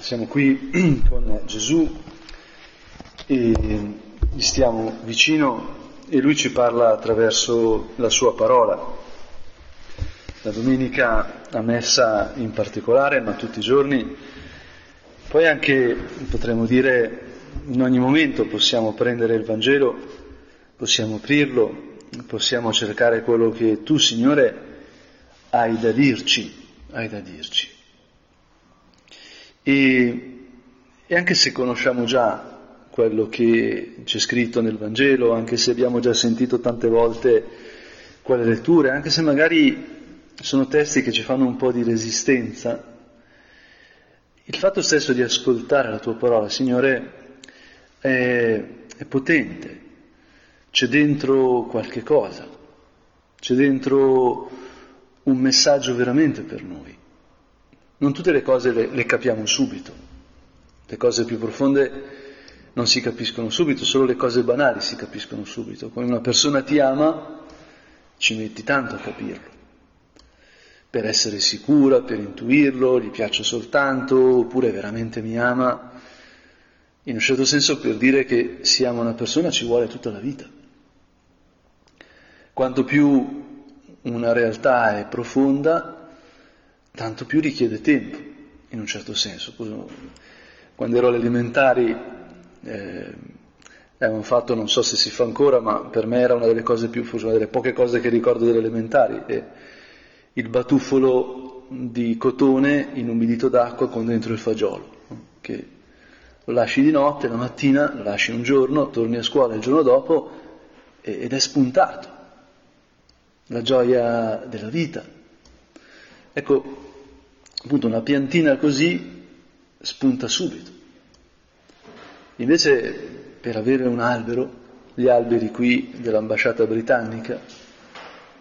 Siamo qui con Gesù e gli stiamo vicino e lui ci parla attraverso la sua parola. La domenica a messa in particolare, ma tutti i giorni. Poi anche, potremmo dire, in ogni momento possiamo prendere il Vangelo, possiamo aprirlo, possiamo cercare quello che tu, Signore, hai da dirci, hai da dirci. E, e anche se conosciamo già quello che c'è scritto nel Vangelo, anche se abbiamo già sentito tante volte quelle letture, anche se magari sono testi che ci fanno un po' di resistenza, il fatto stesso di ascoltare la tua parola, Signore, è, è potente, c'è dentro qualche cosa, c'è dentro un messaggio veramente per noi. Non tutte le cose le, le capiamo subito, le cose più profonde non si capiscono subito, solo le cose banali si capiscono subito. Quando una persona ti ama, ci metti tanto a capirlo, per essere sicura, per intuirlo, gli piaccio soltanto, oppure veramente mi ama. In un certo senso per dire che si ama una persona ci vuole tutta la vita. Quanto più una realtà è profonda, tanto più richiede tempo, in un certo senso. Quando ero alle elementari eh, è un fatto, non so se si fa ancora, ma per me era una delle cose più, forse una delle poche cose che ricordo delle elementari, è il batuffolo di cotone inumidito d'acqua con dentro il fagiolo, che lo lasci di notte, la mattina, lo lasci un giorno, torni a scuola il giorno dopo ed è spuntato. La gioia della vita, Ecco, appunto una piantina così spunta subito. Invece per avere un albero, gli alberi qui dell'ambasciata britannica,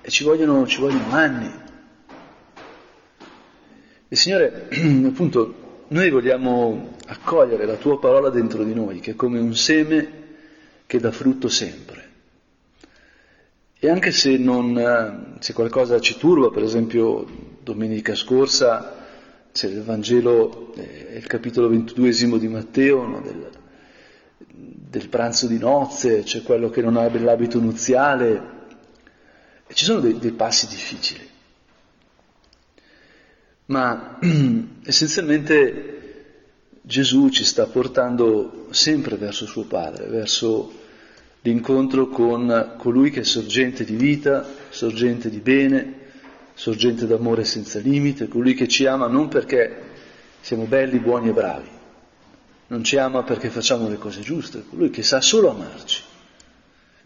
ci vogliono, ci vogliono anni. E Signore, appunto, noi vogliamo accogliere la tua parola dentro di noi, che è come un seme che dà frutto sempre. E anche se, non, se qualcosa ci turba, per esempio domenica scorsa c'è il Vangelo, eh, il capitolo ventiduesimo di Matteo, no, del, del, pranzo di nozze, c'è quello che non ha l'abito nuziale, e ci sono dei, dei passi difficili. Ma essenzialmente Gesù ci sta portando sempre verso suo Padre, verso l'incontro con colui che è sorgente di vita, sorgente di bene, sorgente d'amore senza limite, colui che ci ama non perché siamo belli, buoni e bravi, non ci ama perché facciamo le cose giuste, colui che sa solo amarci.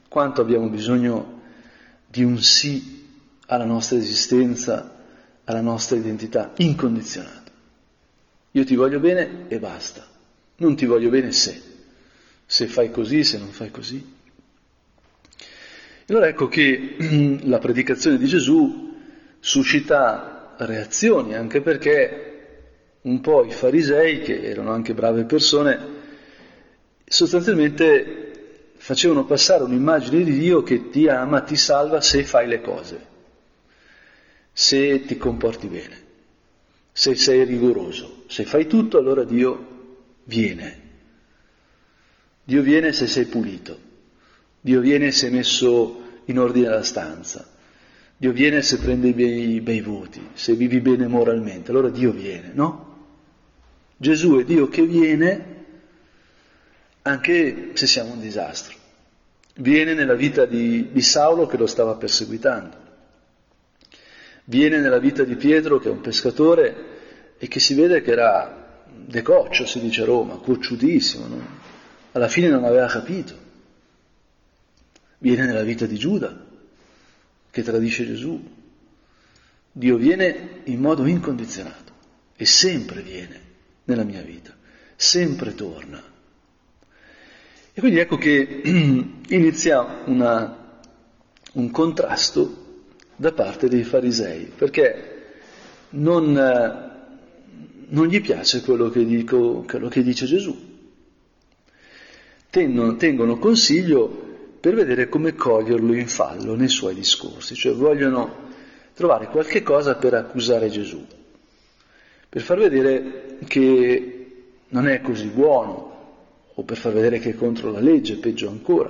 Quanto abbiamo bisogno di un sì alla nostra esistenza, alla nostra identità incondizionata. Io ti voglio bene e basta, non ti voglio bene se, se fai così, se non fai così. E allora ecco che la predicazione di Gesù suscita reazioni, anche perché un po' i farisei, che erano anche brave persone, sostanzialmente facevano passare un'immagine di Dio che ti ama, ti salva se fai le cose, se ti comporti bene, se sei rigoroso. Se fai tutto, allora Dio viene. Dio viene se sei pulito. Dio viene se hai messo in ordine la stanza. Dio viene se prende i bei, bei voti, se vivi bene moralmente, allora Dio viene, no? Gesù è Dio che viene anche se siamo un disastro. Viene nella vita di, di Saulo che lo stava perseguitando. Viene nella vita di Pietro che è un pescatore e che si vede che era decoccio, si dice a Roma, cocciutissimo, no? alla fine non aveva capito. Viene nella vita di Giuda, che tradisce Gesù. Dio viene in modo incondizionato e sempre viene nella mia vita, sempre torna. E quindi ecco che inizia una, un contrasto da parte dei farisei, perché non, non gli piace quello che, dico, quello che dice Gesù. Tengono, tengono consiglio per vedere come coglierlo in fallo nei suoi discorsi, cioè vogliono trovare qualche cosa per accusare Gesù, per far vedere che non è così buono, o per far vedere che è contro la legge, peggio ancora.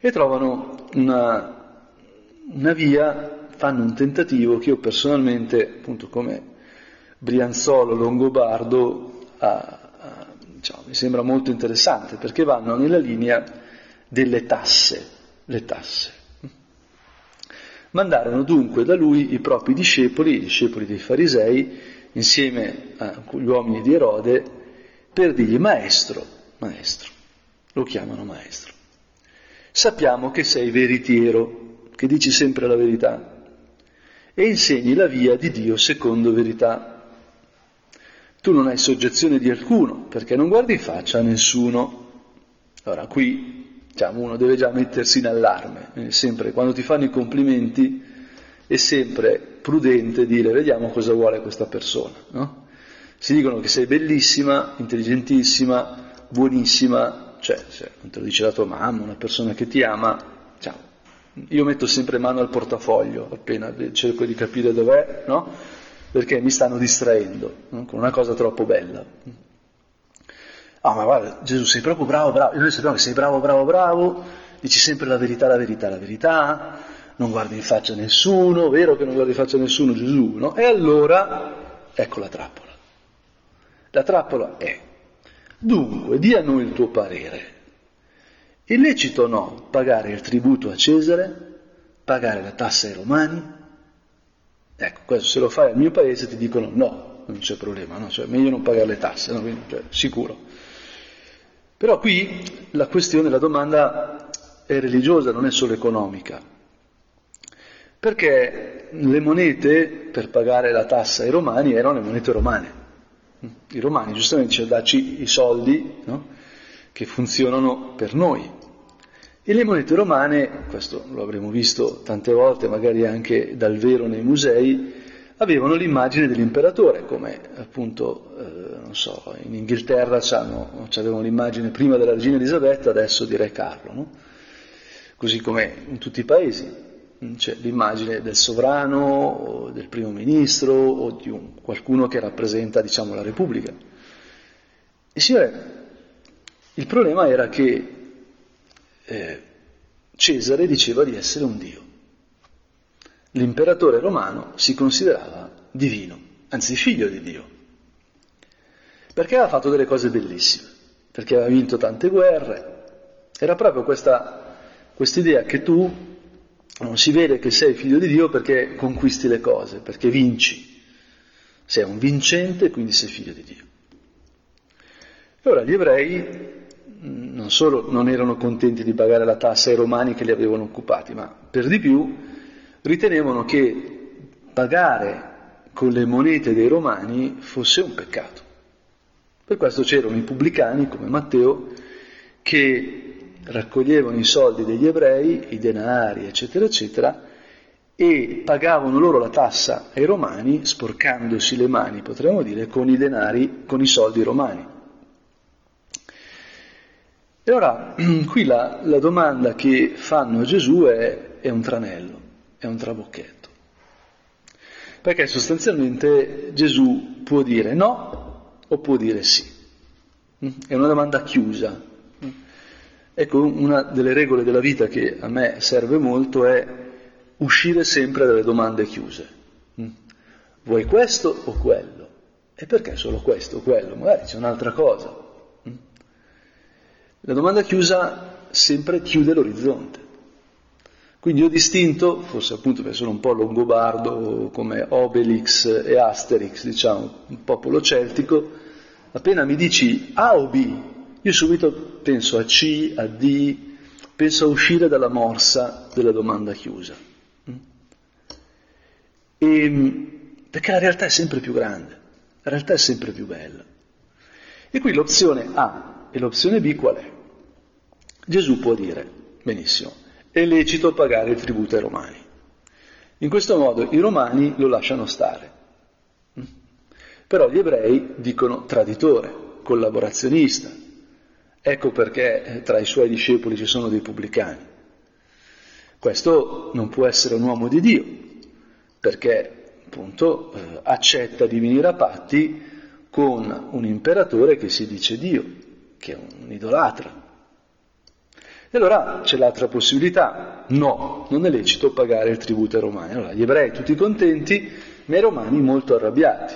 E trovano una, una via, fanno un tentativo che io personalmente, appunto come Brianzolo Longobardo, a, a, diciamo, mi sembra molto interessante, perché vanno nella linea delle tasse, le tasse. Mandarono dunque da lui i propri discepoli, i discepoli dei farisei, insieme agli uomini di Erode, per dirgli maestro, maestro, lo chiamano maestro. Sappiamo che sei veritiero, che dici sempre la verità e insegni la via di Dio secondo verità. Tu non hai soggezione di alcuno perché non guardi in faccia a nessuno. Allora qui diciamo, uno deve già mettersi in allarme, eh, sempre quando ti fanno i complimenti è sempre prudente dire vediamo cosa vuole questa persona. No? Si dicono che sei bellissima, intelligentissima, buonissima, cioè se non te lo dice la tua mamma, una persona che ti ama, ciao. Io metto sempre mano al portafoglio appena cerco di capire dov'è, no? Perché mi stanno distraendo no? con una cosa troppo bella. Ah, ma guarda, Gesù, sei proprio bravo, bravo. E noi sappiamo che sei bravo, bravo, bravo, dici sempre la verità, la verità, la verità, non guardi in faccia a nessuno, vero che non guardi in faccia a nessuno, Gesù, no? E allora, ecco la trappola. La trappola è, dunque, dia noi il tuo parere. È lecito o no pagare il tributo a Cesare, pagare la tassa ai romani? Ecco, questo se lo fai al mio paese ti dicono no, non c'è problema, no? cioè, meglio non pagare le tasse, no? Cioè, sicuro. Però qui la questione, la domanda è religiosa, non è solo economica, perché le monete per pagare la tassa ai romani erano le monete romane. I romani giustamente ci darci i soldi no? che funzionano per noi. E le monete romane, questo lo avremo visto tante volte, magari anche dal vero nei musei, avevano l'immagine dell'imperatore, come appunto, eh, non so, in Inghilterra avevano l'immagine prima della regina Elisabetta, adesso di Re Carlo, no? così come in tutti i paesi c'è l'immagine del sovrano, o del primo ministro o di un, qualcuno che rappresenta diciamo, la Repubblica. E signore, il problema era che eh, Cesare diceva di essere un dio. L'imperatore romano si considerava divino, anzi figlio di Dio, perché aveva fatto delle cose bellissime, perché aveva vinto tante guerre. Era proprio questa idea che tu non si vede che sei figlio di Dio perché conquisti le cose, perché vinci. Sei un vincente, quindi sei figlio di Dio. E ora gli ebrei mm, non solo non erano contenti di pagare la tassa ai romani che li avevano occupati, ma per di più ritenevano che pagare con le monete dei romani fosse un peccato. Per questo c'erano i pubblicani come Matteo che raccoglievano i soldi degli ebrei, i denari, eccetera, eccetera, e pagavano loro la tassa ai romani, sporcandosi le mani, potremmo dire, con i denari, con i soldi romani. E ora, qui la, la domanda che fanno a Gesù è, è un tranello, è un trabocchetto. Perché sostanzialmente Gesù può dire no o può dire sì. È una domanda chiusa, Ecco, una delle regole della vita che a me serve molto è uscire sempre dalle domande chiuse. Mm. Vuoi questo o quello? E perché solo questo o quello? Magari c'è un'altra cosa. Mm. La domanda chiusa sempre chiude l'orizzonte. Quindi ho distinto, forse appunto perché sono un po' longobardo come Obelix e Asterix, diciamo, un popolo celtico, appena mi dici A o B, io subito penso a C, a D, penso a uscire dalla morsa della domanda chiusa. E, perché la realtà è sempre più grande, la realtà è sempre più bella. E qui l'opzione A e l'opzione B qual è? Gesù può dire, benissimo, è lecito pagare tributo ai romani. In questo modo i romani lo lasciano stare. Però gli ebrei dicono traditore, collaborazionista, Ecco perché eh, tra i suoi discepoli ci sono dei pubblicani. Questo non può essere un uomo di Dio, perché appunto eh, accetta di venire a patti con un imperatore che si dice Dio, che è un idolatra. E allora c'è l'altra possibilità, no, non è lecito pagare il tributo ai romani. Allora gli ebrei tutti contenti, ma i romani molto arrabbiati.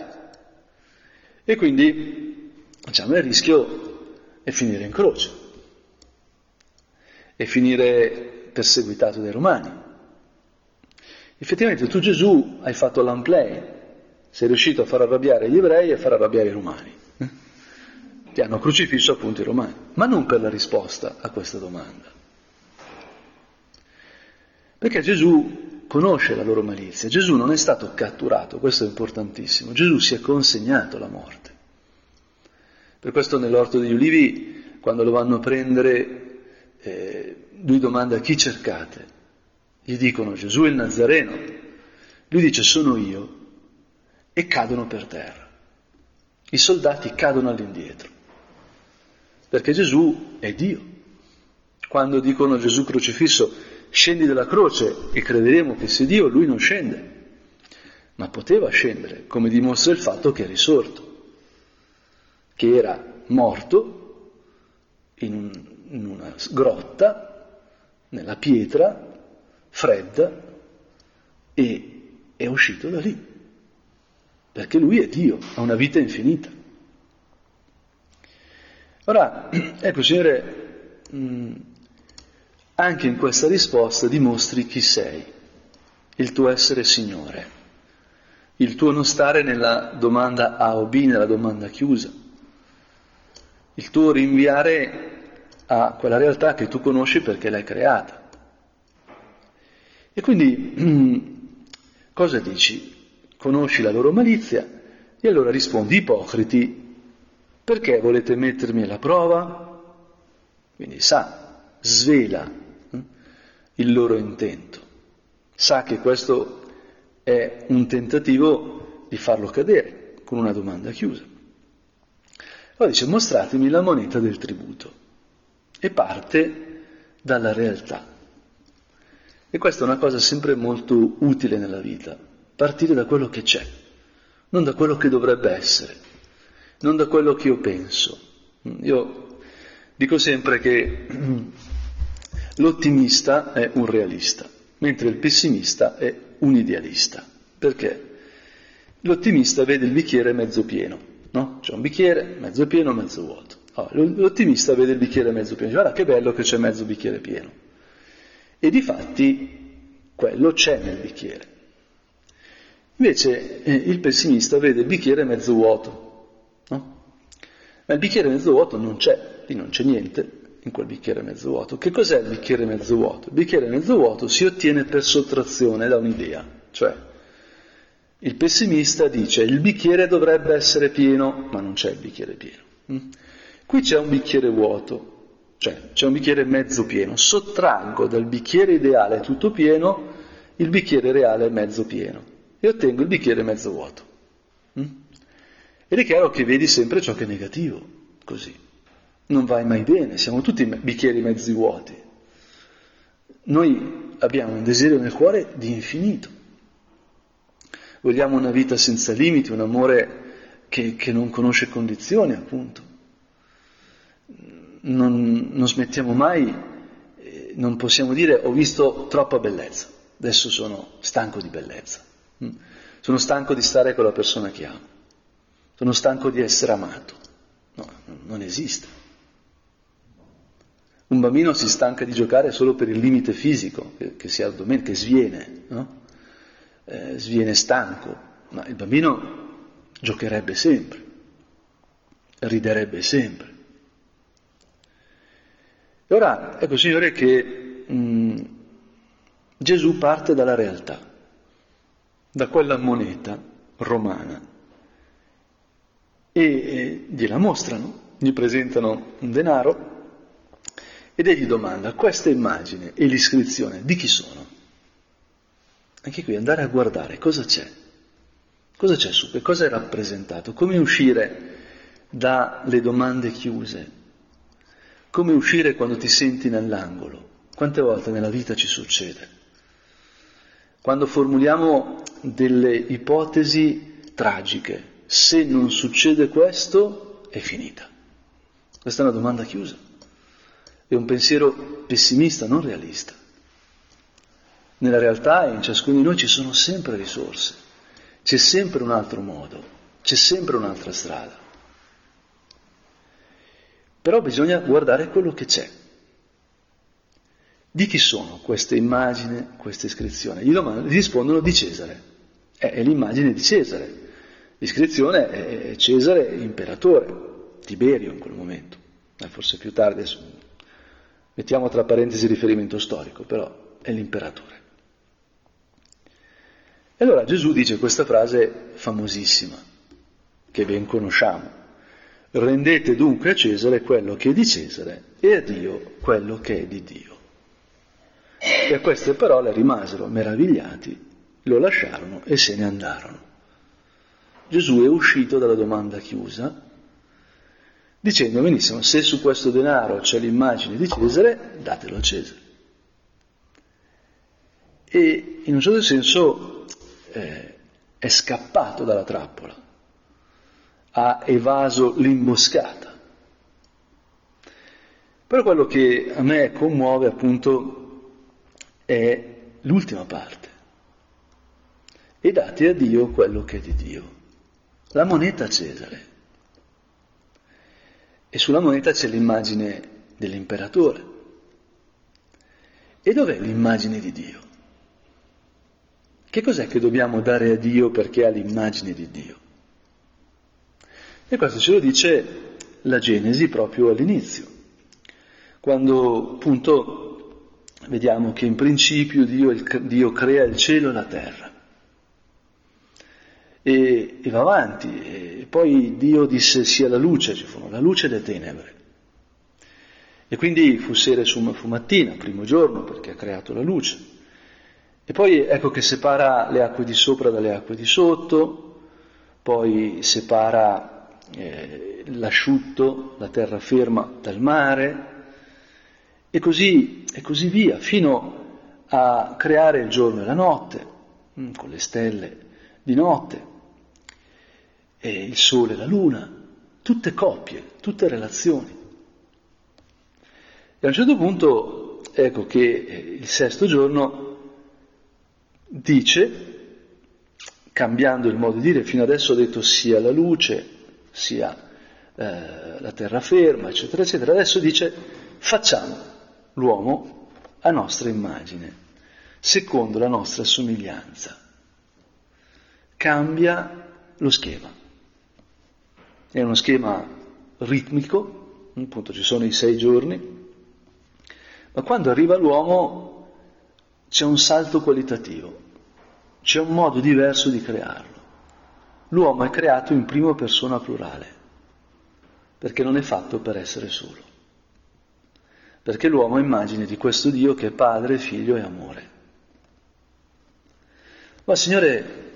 E quindi diciamo il rischio è finire in croce, e finire perseguitato dai romani. Effettivamente tu Gesù hai fatto l'unplay, sei riuscito a far arrabbiare gli ebrei e a far arrabbiare i romani. Ti hanno crocifisso appunto i romani, ma non per la risposta a questa domanda. Perché Gesù conosce la loro malizia, Gesù non è stato catturato, questo è importantissimo, Gesù si è consegnato alla morte. Per questo nell'orto degli ulivi, quando lo vanno a prendere, eh, lui domanda chi cercate? Gli dicono Gesù il Nazareno. Lui dice sono io e cadono per terra. I soldati cadono all'indietro perché Gesù è Dio. Quando dicono Gesù crocifisso scendi dalla croce e crederemo che sei Dio, lui non scende, ma poteva scendere, come dimostra il fatto che è risorto, che era morto in, in una grotta, nella pietra, fredda, e è uscito da lì, perché lui è Dio, ha una vita infinita. Ora, ecco Signore, mm, anche in questa risposta dimostri chi sei, il tuo essere Signore, il tuo non stare nella domanda A o B, nella domanda chiusa, il tuo rinviare a quella realtà che tu conosci perché l'hai creata. E quindi cosa dici? Conosci la loro malizia e allora rispondi ipocriti perché volete mettermi alla prova? Quindi sa, svela hm, il loro intento, sa che questo è un tentativo di farlo cadere con una domanda chiusa. Poi dice mostratemi la moneta del tributo e parte dalla realtà. E questa è una cosa sempre molto utile nella vita, partire da quello che c'è, non da quello che dovrebbe essere non da quello che io penso. Io dico sempre che l'ottimista è un realista, mentre il pessimista è un idealista. Perché? L'ottimista vede il bicchiere mezzo pieno, no? C'è un bicchiere mezzo pieno, mezzo vuoto. Allora, l'ottimista vede il bicchiere mezzo pieno, dice guarda che bello che c'è mezzo bicchiere pieno. E di fatti quello c'è nel bicchiere. Invece eh, il pessimista vede il bicchiere mezzo vuoto? Ma il bicchiere mezzo vuoto non c'è, lì non c'è niente in quel bicchiere mezzo vuoto. Che cos'è il bicchiere mezzo vuoto? Il bicchiere mezzo vuoto si ottiene per sottrazione da un'idea, cioè il pessimista dice il bicchiere dovrebbe essere pieno, ma non c'è il bicchiere pieno. Mm? Qui c'è un bicchiere vuoto, cioè c'è un bicchiere mezzo pieno, sottraggo dal bicchiere ideale tutto pieno il bicchiere reale mezzo pieno e ottengo il bicchiere mezzo vuoto. Ed è chiaro che vedi sempre ciò che è negativo, così. Non vai mai bene, siamo tutti bicchieri mezzi vuoti. Noi abbiamo un desiderio nel cuore di infinito. Vogliamo una vita senza limiti, un amore che, che non conosce condizioni, appunto. Non, non smettiamo mai, eh, non possiamo dire ho visto troppa bellezza, adesso sono stanco di bellezza, mm. sono stanco di stare con la persona che amo. Sono stanco di essere amato. No, non esiste. Un bambino si stanca di giocare solo per il limite fisico, che, che si addormenta, che sviene, no? eh, sviene stanco, ma il bambino giocherebbe sempre, riderebbe sempre. E ora ecco, Signore, che mh, mm, Gesù parte dalla realtà, da quella moneta romana e gliela mostrano, gli presentano un denaro ed egli domanda questa immagine e l'iscrizione di chi sono? Anche qui andare a guardare cosa c'è, cosa c'è su, che cosa è rappresentato, come uscire dalle domande chiuse, come uscire quando ti senti nell'angolo. Quante volte nella vita ci succede? Quando formuliamo delle ipotesi tragiche, se non succede questo è finita. Questa è una domanda chiusa. È un pensiero pessimista, non realista. Nella realtà in ciascuno di noi ci sono sempre risorse, c'è sempre un altro modo, c'è sempre un'altra strada. Però bisogna guardare quello che c'è. Di chi sono queste immagini, queste iscrizioni? Gli, domandano, gli rispondono di Cesare. È, è l'immagine di Cesare. L'iscrizione è Cesare imperatore, Tiberio in quel momento, forse più tardi, mettiamo tra parentesi riferimento storico, però è l'imperatore. E allora Gesù dice questa frase famosissima, che ben conosciamo. Rendete dunque a Cesare quello che è di Cesare e a Dio quello che è di Dio. E a queste parole rimasero meravigliati, lo lasciarono e se ne andarono. Gesù è uscito dalla domanda chiusa dicendo benissimo, se su questo denaro c'è l'immagine di Cesare, datelo a Cesare. E in un certo senso eh, è scappato dalla trappola, ha evaso l'imboscata. Però quello che a me commuove appunto è l'ultima parte. E date a Dio quello che è di Dio. La moneta a Cesare. E sulla moneta c'è l'immagine dell'imperatore. E dov'è l'immagine di Dio? Che cos'è che dobbiamo dare a Dio perché ha l'immagine di Dio? E questo ce lo dice la Genesi proprio all'inizio, quando appunto vediamo che in principio Dio, Dio crea il cielo e la terra e, e va avanti. E poi Dio disse sia la luce, ci furono la luce e le tenebre. E quindi fu sera e fu mattina, primo giorno, perché ha creato la luce. E poi ecco che separa le acque di sopra dalle acque di sotto, poi separa eh, l'asciutto, la terraferma dal mare, e così, e così via, fino a creare il giorno e la notte, mm, con le stelle di notte e il sole la luna, tutte coppie, tutte relazioni. E a un certo punto, ecco che il sesto giorno dice, cambiando il modo di dire, fino adesso ho detto sia la luce, sia eh, la terraferma, eccetera, eccetera, adesso dice facciamo l'uomo a nostra immagine, secondo la nostra somiglianza. Cambia lo schema. È uno schema ritmico, appunto ci sono i sei giorni, ma quando arriva l'uomo c'è un salto qualitativo, c'è un modo diverso di crearlo. L'uomo è creato in prima persona plurale, perché non è fatto per essere solo, perché l'uomo è immagine di questo Dio che è padre, figlio e amore. Ma Signore,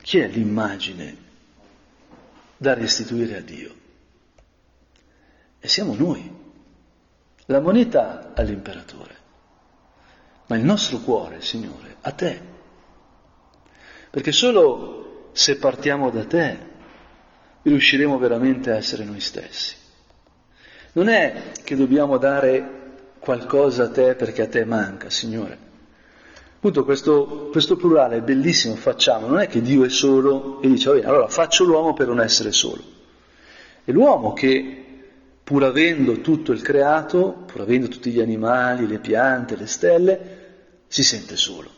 chi è l'immagine da restituire a Dio. E siamo noi. La moneta all'imperatore, ma il nostro cuore, Signore, a te. Perché solo se partiamo da te riusciremo veramente a essere noi stessi. Non è che dobbiamo dare qualcosa a te perché a te manca, Signore. Appunto questo, questo, plurale è bellissimo, facciamo, non è che Dio è solo e dice, bene, allora faccio l'uomo per non essere solo. È l'uomo che, pur avendo tutto il creato, pur avendo tutti gli animali, le piante, le stelle, si sente solo.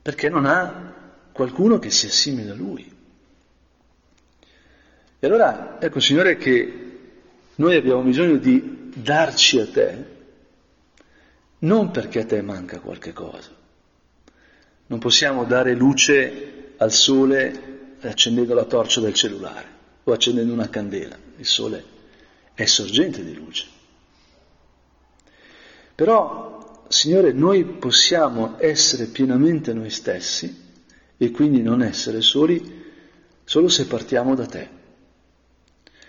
Perché non ha qualcuno che si assimila a lui. E allora, ecco Signore che noi abbiamo bisogno di darci a te non perché a te manca qualche cosa. Non possiamo dare luce al sole accendendo la torcia del cellulare o accendendo una candela. Il sole è sorgente di luce. Però, Signore, noi possiamo essere pienamente noi stessi e quindi non essere soli solo se partiamo da te,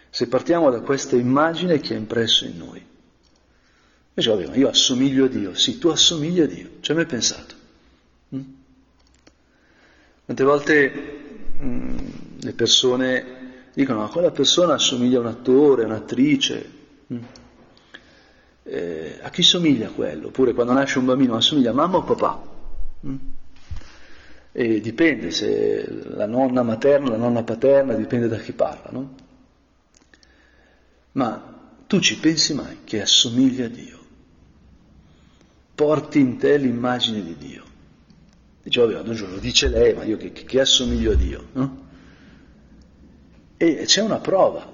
se partiamo da questa immagine che è impresso in noi. Dice, vabbè, ma io assomiglio a Dio. Sì, tu assomigli a Dio. Ci hai mai pensato? Mm? Volte mm, le persone dicono ma quella persona assomiglia a un attore, a un'attrice. Mm. Eh, a chi somiglia quello? Oppure quando nasce un bambino assomiglia a mamma o papà? Mm. E dipende se la nonna materna, la nonna paterna, dipende da chi parla, no? Ma tu ci pensi mai che assomiglia a Dio? Porti in te l'immagine di Dio. Dice, vabbè, un giorno dice lei, ma io che, che assomiglio a Dio, no? E c'è una prova,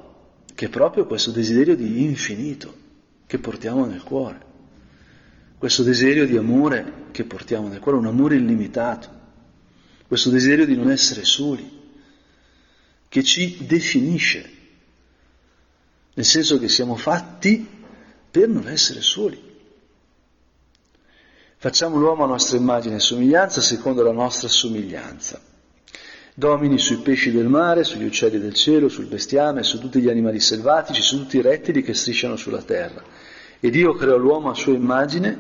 che è proprio questo desiderio di infinito che portiamo nel cuore, questo desiderio di amore che portiamo nel cuore, un amore illimitato, questo desiderio di non essere soli, che ci definisce, nel senso che siamo fatti per non essere soli. Facciamo l'uomo a nostra immagine e somiglianza secondo la nostra somiglianza domini sui pesci del mare, sugli uccelli del cielo, sul bestiame, su tutti gli animali selvatici, su tutti i rettili che strisciano sulla terra. E Dio creò l'uomo a sua immagine,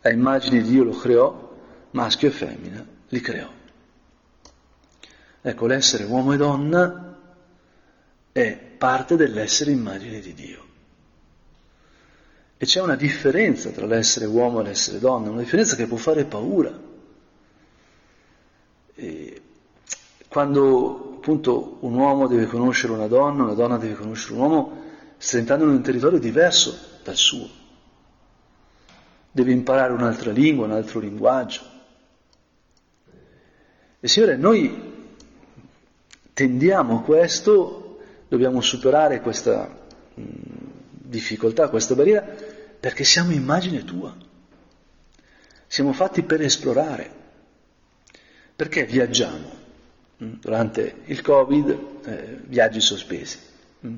a immagine di Dio lo creò, maschio e femmina li creò. Ecco, l'essere uomo e donna è parte dell'essere immagine di Dio. E c'è una differenza tra l'essere uomo e l'essere donna, una differenza che può fare paura. E quando appunto un uomo deve conoscere una donna, una donna deve conoscere un uomo, sta entrando in un territorio diverso dal suo. Deve imparare un'altra lingua, un altro linguaggio. E Signore, noi tendiamo a questo, dobbiamo superare questa mh, difficoltà, questa barriera, perché siamo immagine tua. Siamo fatti per esplorare. Perché viaggiamo? Mm. durante il Covid eh, viaggi sospesi, mm.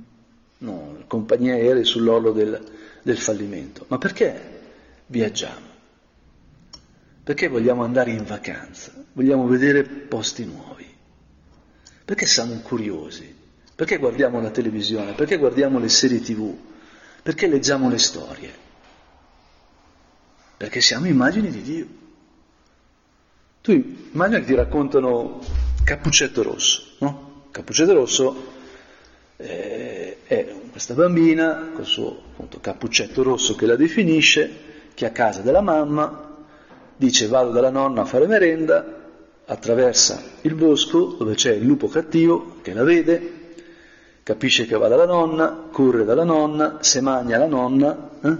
no, compagnie aeree sull'orlo del, del fallimento. Ma perché viaggiamo? Perché vogliamo andare in vacanza? Vogliamo vedere posti nuovi? Perché siamo curiosi? Perché guardiamo la televisione? Perché guardiamo le serie tv? Perché leggiamo le storie? Perché siamo immagini di Dio. Tu immagina che ti raccontano Cappuccetto Rosso. No? Cappuccetto Rosso eh, è questa bambina col suo appunto, cappuccetto rosso che la definisce, che a casa della mamma, dice vado dalla nonna a fare merenda, attraversa il bosco dove c'è il lupo cattivo che la vede, capisce che va dalla nonna, corre dalla nonna, se magna la nonna eh,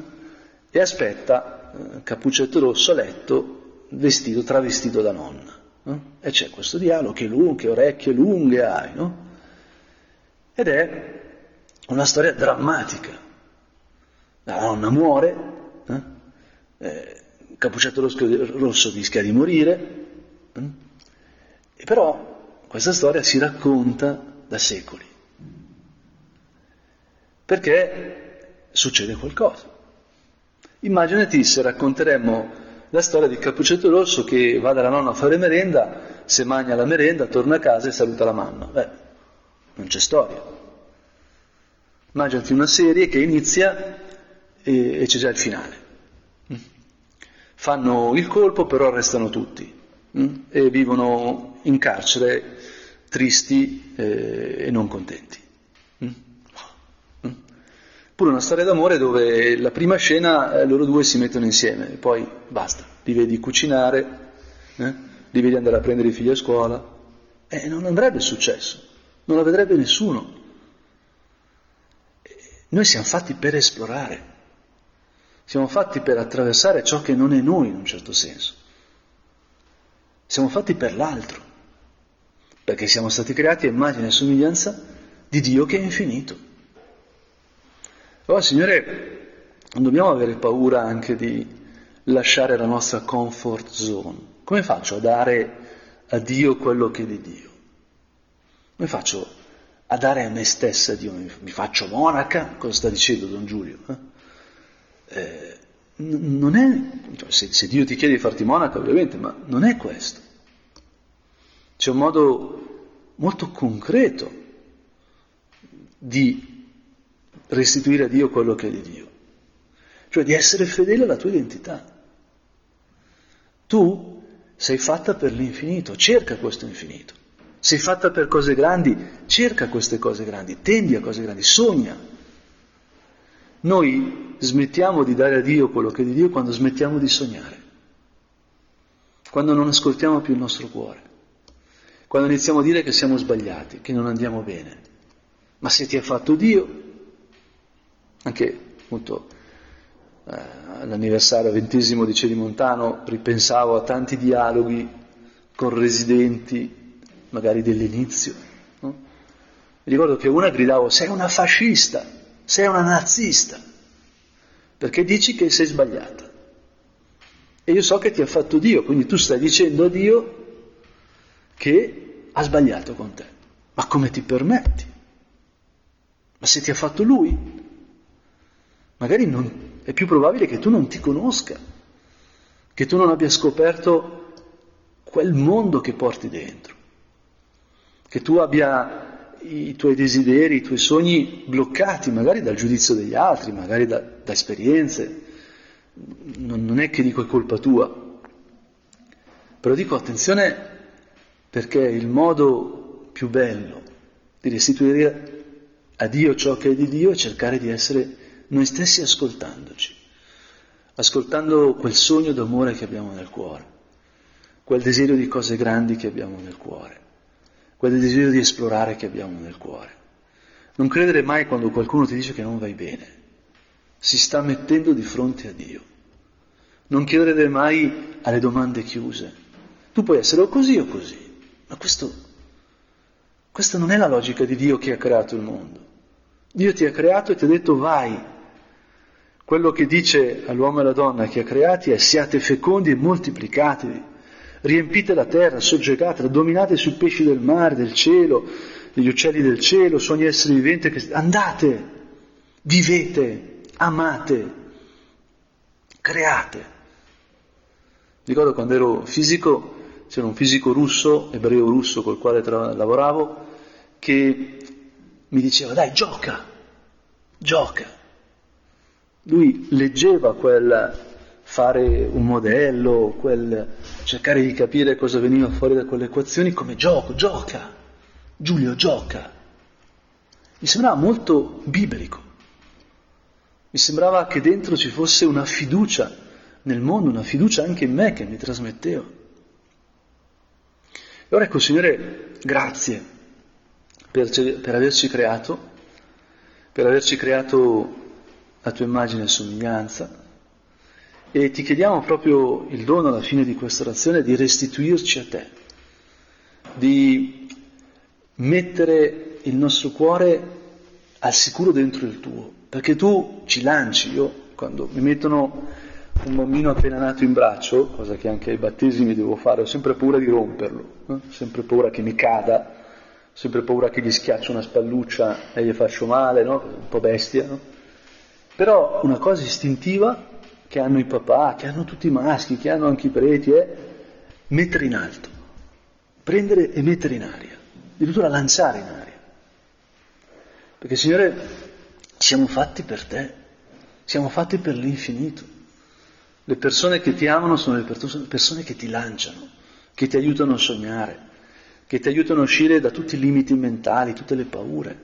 e aspetta Cappuccetto Rosso a letto vestito, travestito da nonna. No? E c'è questo dialogo, che, lungo, che orecchie lunghe hai, no? Ed è una storia drammatica. La nonna muore, eh? Eh, Capuccetto Rosso, rischia di morire, eh? però questa storia si racconta da secoli. Perché succede qualcosa. Immaginati se racconteremmo la storia di Cappuccetto Rosso che va dalla nonna a fare merenda, se mangia la merenda, torna a casa e saluta la mamma. Beh, non c'è storia. Immaginati una serie che inizia e, e c'è già il finale. Fanno il colpo, però restano tutti mm? e vivono in carcere tristi eh, e non contenti. Pure una storia d'amore dove la prima scena eh, loro due si mettono insieme, e poi basta, li vedi cucinare, eh? li vedi andare a prendere i figli a scuola, e non andrebbe successo, non la vedrebbe nessuno. Noi siamo fatti per esplorare, siamo fatti per attraversare ciò che non è noi in un certo senso. Siamo fatti per l'altro, perché siamo stati creati a immagine e somiglianza di Dio che è infinito. Allora, Signore, non dobbiamo avere paura anche di lasciare la nostra comfort zone. Come faccio a dare a Dio quello che è di Dio? Come faccio a dare a me stessa a Dio? Mi faccio monaca? Cosa sta dicendo Don Giulio? Eh? Eh, non è, cioè, se, se Dio ti chiede di farti monaca ovviamente, ma non è questo. C'è un modo molto concreto di restituire a Dio quello che è di Dio, cioè di essere fedele alla tua identità. Tu sei fatta per l'infinito, cerca questo infinito. Sei fatta per cose grandi, cerca queste cose grandi, tendi a cose grandi, sogna. Noi smettiamo di dare a Dio quello che è di Dio quando smettiamo di sognare, quando non ascoltiamo più il nostro cuore, quando iniziamo a dire che siamo sbagliati, che non andiamo bene. Ma se ti ha fatto Dio, anche appunto eh, all'anniversario ventesimo di Celimontano ripensavo a tanti dialoghi con residenti, magari dell'inizio. No? Mi ricordo che una gridavo, sei una fascista, sei una nazista, perché dici che sei sbagliata. E io so che ti ha fatto Dio, quindi tu stai dicendo a Dio che ha sbagliato con te. Ma come ti permetti? Ma se ti ha fatto Lui, magari non, è più probabile che tu non ti conosca, che tu non abbia scoperto quel mondo che porti dentro, che tu abbia i tuoi desideri, i tuoi sogni bloccati magari dal giudizio degli altri, magari da, da esperienze. Non, non è che dico è colpa tua, però dico attenzione perché il modo più bello di restituire a Dio ciò che è di Dio è cercare di essere noi stessi ascoltandoci, ascoltando quel sogno d'amore che abbiamo nel cuore quel desiderio di cose grandi che abbiamo nel cuore, quel desiderio di esplorare che abbiamo nel cuore. Non credere mai quando qualcuno ti dice che non vai bene, si sta mettendo di fronte a Dio. Non credere mai alle domande chiuse. Tu puoi essere o così o così, ma questo, questa non è la logica di Dio che ha creato il mondo. Dio ti ha creato e ti ha detto vai. Quello che dice all'uomo e alla donna che ha creati è siate fecondi e moltiplicatevi riempite la terra, soggiogatela, dominate sui pesci del mare, del cielo, degli uccelli del cielo, su ogni essere vivente, che... andate, vivete, amate, create. Ricordo quando ero fisico, c'era un fisico russo, ebreo russo col quale tra... lavoravo, che mi diceva dai gioca, gioca. Lui leggeva quel fare un modello, quel, cercare di capire cosa veniva fuori da quelle equazioni come gioco, gioca, Giulio gioca. Mi sembrava molto biblico, mi sembrava che dentro ci fosse una fiducia nel mondo, una fiducia anche in me che mi trasmetteva. E ora ecco, Signore, grazie per, per averci creato, per averci creato a tua immagine e somiglianza, e ti chiediamo proprio il dono alla fine di questa orazione di restituirci a te, di mettere il nostro cuore al sicuro dentro il tuo, perché tu ci lanci, io quando mi mettono un bambino appena nato in braccio, cosa che anche ai battesimi devo fare, ho sempre paura di romperlo, eh? sempre paura che mi cada, sempre paura che gli schiaccio una spalluccia e gli faccio male, no? un po' bestia, no? Però una cosa istintiva che hanno i papà, che hanno tutti i maschi, che hanno anche i preti, è mettere in alto, prendere e mettere in aria, addirittura lanciare in aria. Perché Signore, siamo fatti per te, siamo fatti per l'infinito. Le persone che ti amano sono le persone che ti lanciano, che ti aiutano a sognare, che ti aiutano a uscire da tutti i limiti mentali, tutte le paure,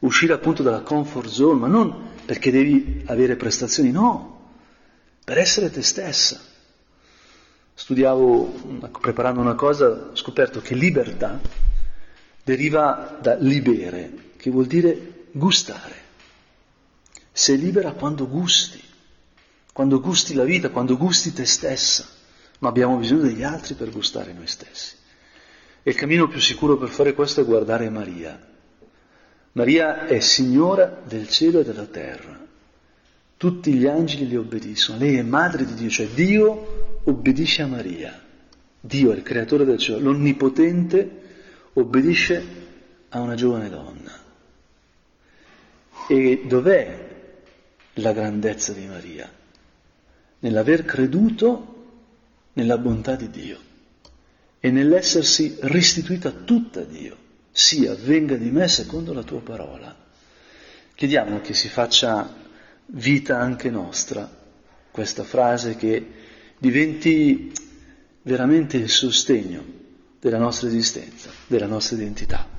uscire appunto dalla comfort zone, ma non perché devi avere prestazioni, no, per essere te stessa. Studiavo, preparando una cosa, ho scoperto che libertà deriva da libere, che vuol dire gustare. Sei libera quando gusti, quando gusti la vita, quando gusti te stessa, ma abbiamo bisogno degli altri per gustare noi stessi. E il cammino più sicuro per fare questo è guardare Maria. Maria è Signora del cielo e della terra. Tutti gli angeli le obbediscono. Lei è madre di Dio, cioè Dio obbedisce a Maria. Dio è il creatore del cielo, l'onnipotente obbedisce a una giovane donna. E dov'è la grandezza di Maria? Nell'aver creduto nella bontà di Dio e nell'essersi restituita tutta a Dio. Sia, venga di me secondo la tua parola. Chiediamo che si faccia vita anche nostra, questa frase che diventi veramente il sostegno della nostra esistenza, della nostra identità.